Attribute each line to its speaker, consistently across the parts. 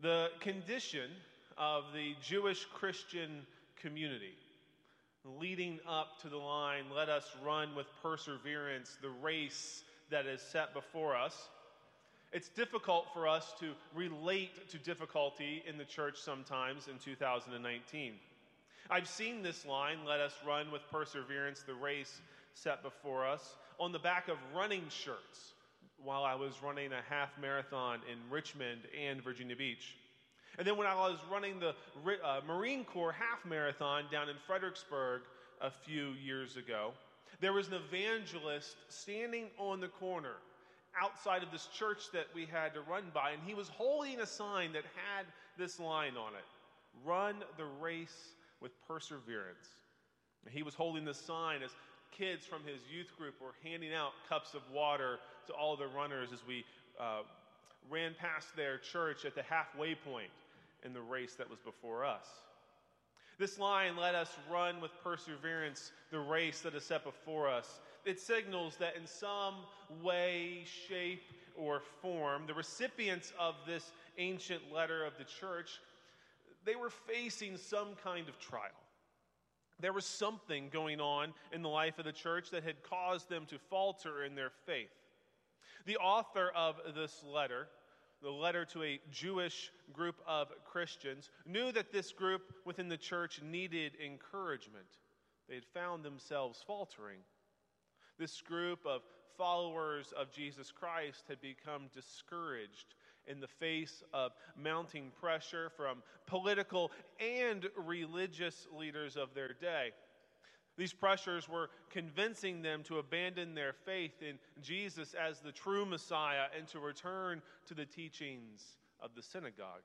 Speaker 1: The condition of the Jewish Christian community leading up to the line, let us run with perseverance the race that is set before us. It's difficult for us to relate to difficulty in the church sometimes in 2019. I've seen this line, let us run with perseverance the race set before us, on the back of running shirts while I was running a half marathon in Richmond and Virginia Beach. And then when I was running the uh, Marine Corps half marathon down in Fredericksburg a few years ago, there was an evangelist standing on the corner outside of this church that we had to run by, and he was holding a sign that had this line on it Run the race with perseverance. And he was holding the sign as kids from his youth group were handing out cups of water to all the runners as we uh, ran past their church at the halfway point in the race that was before us. This line, let us run with perseverance the race that is set before us. It signals that in some way, shape, or form, the recipients of this ancient letter of the church, they were facing some kind of trial. There was something going on in the life of the church that had caused them to falter in their faith. The author of this letter, the letter to a Jewish group of Christians, knew that this group within the church needed encouragement. They had found themselves faltering. This group of followers of Jesus Christ had become discouraged in the face of mounting pressure from political and religious leaders of their day. These pressures were convincing them to abandon their faith in Jesus as the true Messiah and to return to the teachings of the synagogue.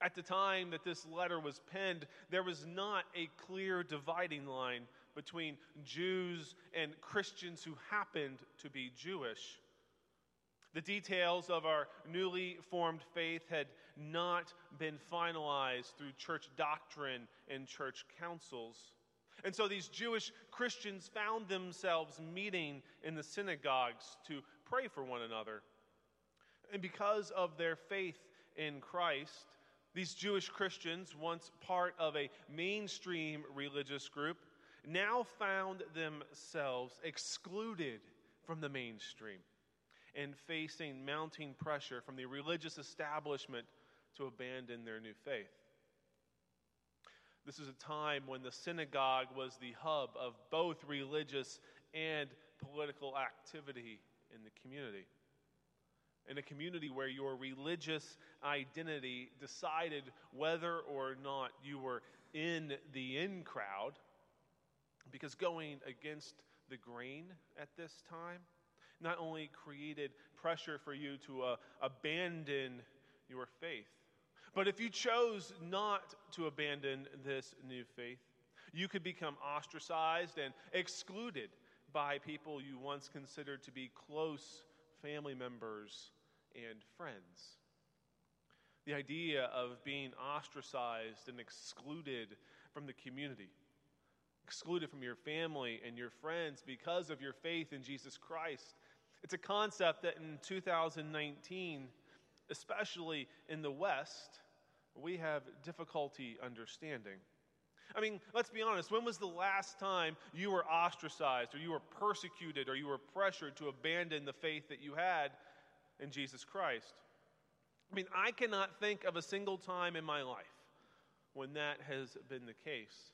Speaker 1: At the time that this letter was penned, there was not a clear dividing line between Jews and Christians who happened to be Jewish. The details of our newly formed faith had not been finalized through church doctrine and church councils. And so these Jewish Christians found themselves meeting in the synagogues to pray for one another. And because of their faith in Christ, these Jewish Christians, once part of a mainstream religious group, now found themselves excluded from the mainstream and facing mounting pressure from the religious establishment to abandon their new faith. This is a time when the synagogue was the hub of both religious and political activity in the community. In a community where your religious identity decided whether or not you were in the in crowd, because going against the grain at this time not only created pressure for you to uh, abandon your faith, but if you chose not to abandon this new faith, you could become ostracized and excluded by people you once considered to be close family members and friends. The idea of being ostracized and excluded from the community, excluded from your family and your friends because of your faith in Jesus Christ, it's a concept that in 2019, especially in the West, we have difficulty understanding. I mean, let's be honest. When was the last time you were ostracized or you were persecuted or you were pressured to abandon the faith that you had in Jesus Christ? I mean, I cannot think of a single time in my life when that has been the case.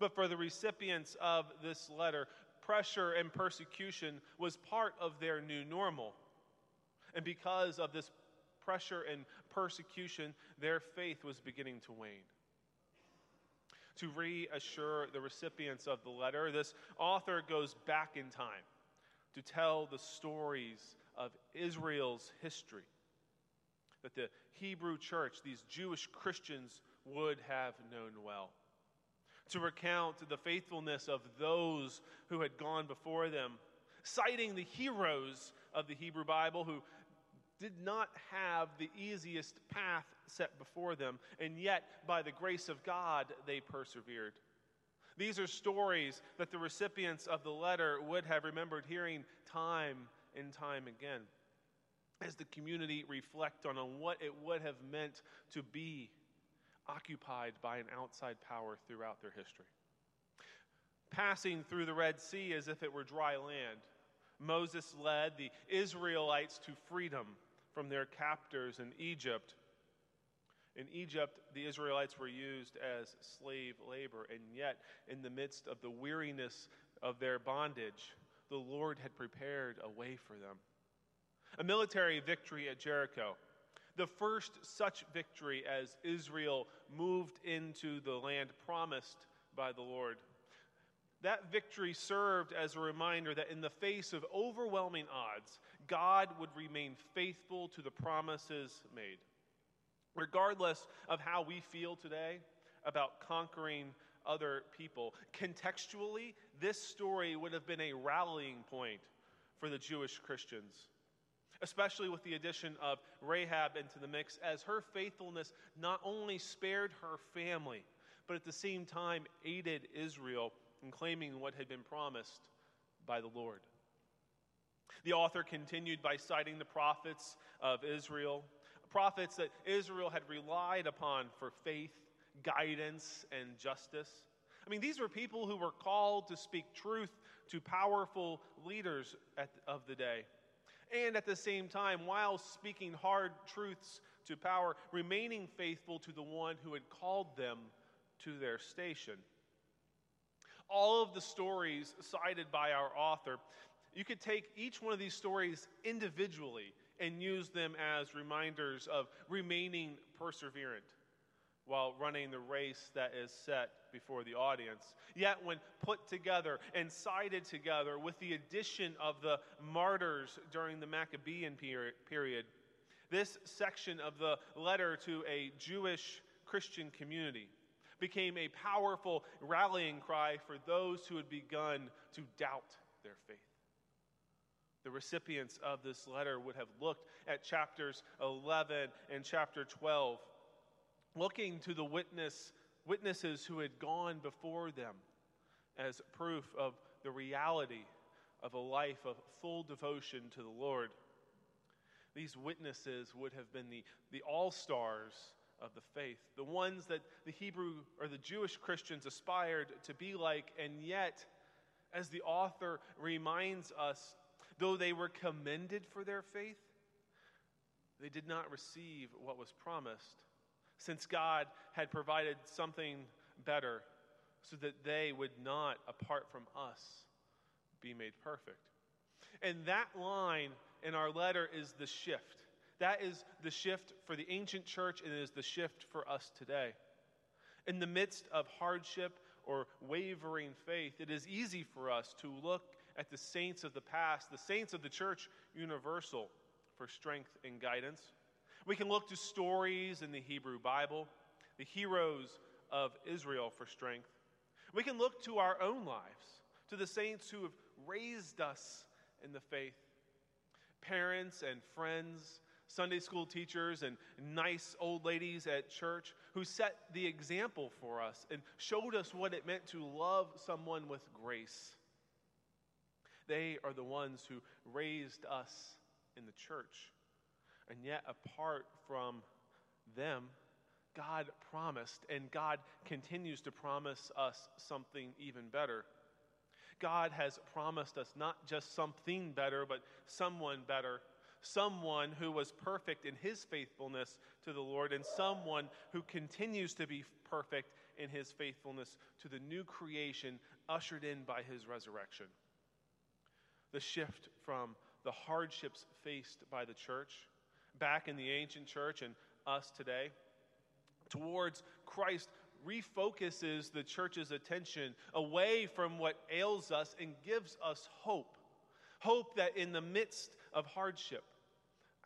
Speaker 1: But for the recipients of this letter, pressure and persecution was part of their new normal. And because of this pressure and persecution, their faith was beginning to wane. To reassure the recipients of the letter, this author goes back in time to tell the stories of Israel's history that the Hebrew church, these Jewish Christians, would have known well. To recount the faithfulness of those who had gone before them, citing the heroes of the Hebrew Bible who did not have the easiest path set before them, and yet, by the grace of God, they persevered. These are stories that the recipients of the letter would have remembered hearing time and time again. as the community reflect on, on what it would have meant to be occupied by an outside power throughout their history. Passing through the Red Sea as if it were dry land, Moses led the Israelites to freedom from their captors in Egypt. In Egypt, the Israelites were used as slave labor, and yet, in the midst of the weariness of their bondage, the Lord had prepared a way for them. A military victory at Jericho, the first such victory as Israel moved into the land promised by the Lord. That victory served as a reminder that in the face of overwhelming odds, God would remain faithful to the promises made. Regardless of how we feel today about conquering other people, contextually, this story would have been a rallying point for the Jewish Christians, especially with the addition of Rahab into the mix, as her faithfulness not only spared her family, but at the same time aided Israel in claiming what had been promised by the Lord. The author continued by citing the prophets of Israel, prophets that Israel had relied upon for faith, guidance, and justice. I mean, these were people who were called to speak truth to powerful leaders at, of the day. And at the same time, while speaking hard truths to power, remaining faithful to the one who had called them to their station. All of the stories cited by our author you could take each one of these stories individually and use them as reminders of remaining perseverant while running the race that is set before the audience. Yet, when put together and cited together with the addition of the martyrs during the Maccabean period, this section of the letter to a Jewish Christian community became a powerful rallying cry for those who had begun to doubt their faith the recipients of this letter would have looked at chapters 11 and chapter 12, looking to the witness, witnesses who had gone before them as proof of the reality of a life of full devotion to the Lord. These witnesses would have been the, the all stars of the faith, the ones that the Hebrew or the Jewish Christians aspired to be like, and yet, as the author reminds us, Though they were commended for their faith, they did not receive what was promised, since God had provided something better so that they would not, apart from us, be made perfect. And that line in our letter is the shift. That is the shift for the ancient church, and it is the shift for us today. In the midst of hardship or wavering faith, it is easy for us to look at the saints of the past, the saints of the church universal, for strength and guidance. We can look to stories in the Hebrew Bible, the heroes of Israel for strength. We can look to our own lives, to the saints who have raised us in the faith. Parents and friends, Sunday school teachers, and nice old ladies at church who set the example for us and showed us what it meant to love someone with grace they are the ones who raised us in the church. And yet, apart from them, God promised, and God continues to promise us something even better. God has promised us not just something better, but someone better. Someone who was perfect in his faithfulness to the Lord, and someone who continues to be perfect in his faithfulness to the new creation ushered in by his resurrection the shift from the hardships faced by the church back in the ancient church and us today towards Christ refocuses the church's attention away from what ails us and gives us hope. Hope that in the midst of hardship,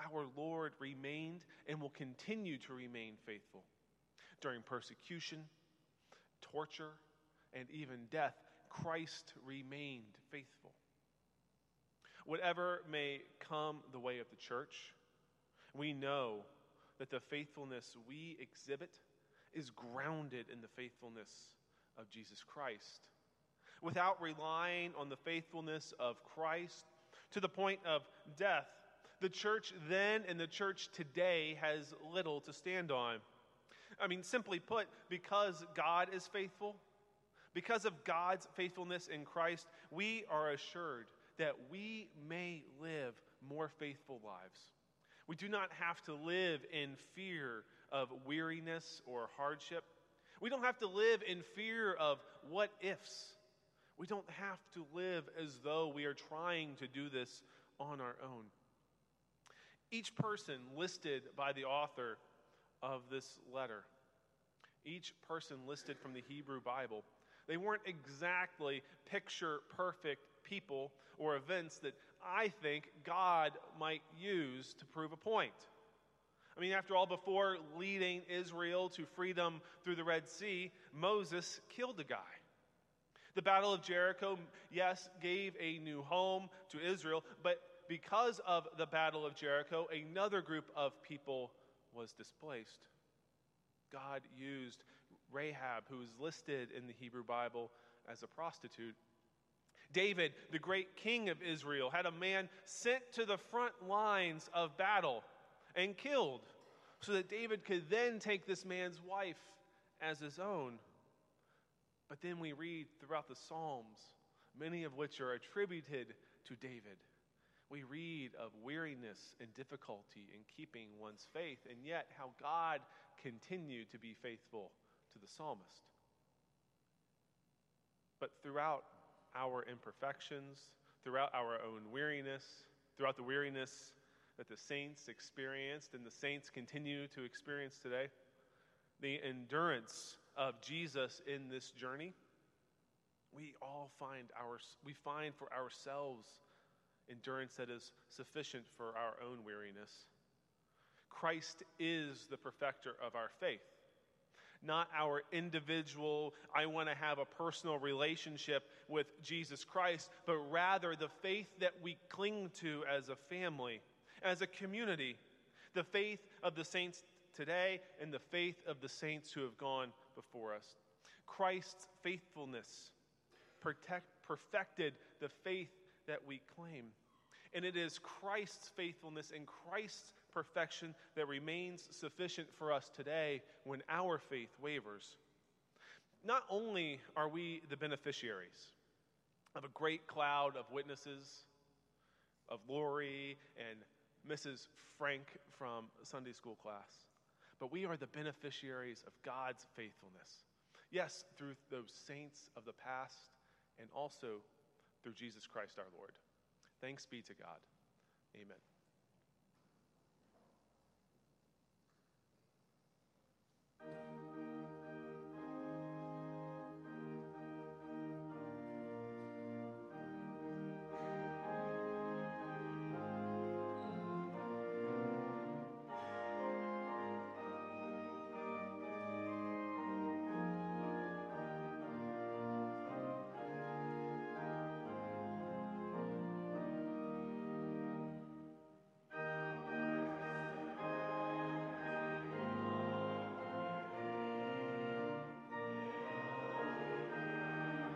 Speaker 1: our Lord remained and will continue to remain faithful. During persecution, torture, and even death, Christ remained faithful. Whatever may come the way of the church, we know that the faithfulness we exhibit is grounded in the faithfulness of Jesus Christ. Without relying on the faithfulness of Christ to the point of death, The church then and the church today has little to stand on. I mean, simply put, because God is faithful, because of God's faithfulness in Christ, we are assured that we may live more faithful lives. We do not have to live in fear of weariness or hardship. We don't have to live in fear of what ifs. We don't have to live as though we are trying to do this on our own. Each person listed by the author of this letter, each person listed from the Hebrew Bible, they weren't exactly picture perfect people or events that I think God might use to prove a point. I mean, after all, before leading Israel to freedom through the Red Sea, Moses killed a guy. The Battle of Jericho, yes, gave a new home to Israel, but because of the Battle of Jericho, another group of people was displaced. God used Rahab, who is listed in the Hebrew Bible as a prostitute. David, the great king of Israel, had a man sent to the front lines of battle and killed so that David could then take this man's wife as his own. But then we read throughout the Psalms, many of which are attributed to David. We read of weariness and difficulty in keeping one's faith, and yet how God continued to be faithful to the psalmist. But throughout our imperfections, throughout our own weariness, throughout the weariness that the saints experienced and the saints continue to experience today, the endurance of Jesus in this journey, we all find our, we find for ourselves endurance that is sufficient for our own weariness. Christ is the perfecter of our faith not our individual, I want to have a personal relationship with Jesus Christ, but rather the faith that we cling to as a family, as a community, the faith of the saints today and the faith of the saints who have gone before us. Christ's faithfulness protect, perfected the faith that we claim. And it is Christ's faithfulness and Christ's perfection that remains sufficient for us today when our faith wavers. Not only are we the beneficiaries of a great cloud of witnesses, of Lori and Mrs. Frank from Sunday school class, but we are the beneficiaries of God's faithfulness. Yes, through those saints of the past and also through Jesus Christ our Lord. Thanks be to God. Amen.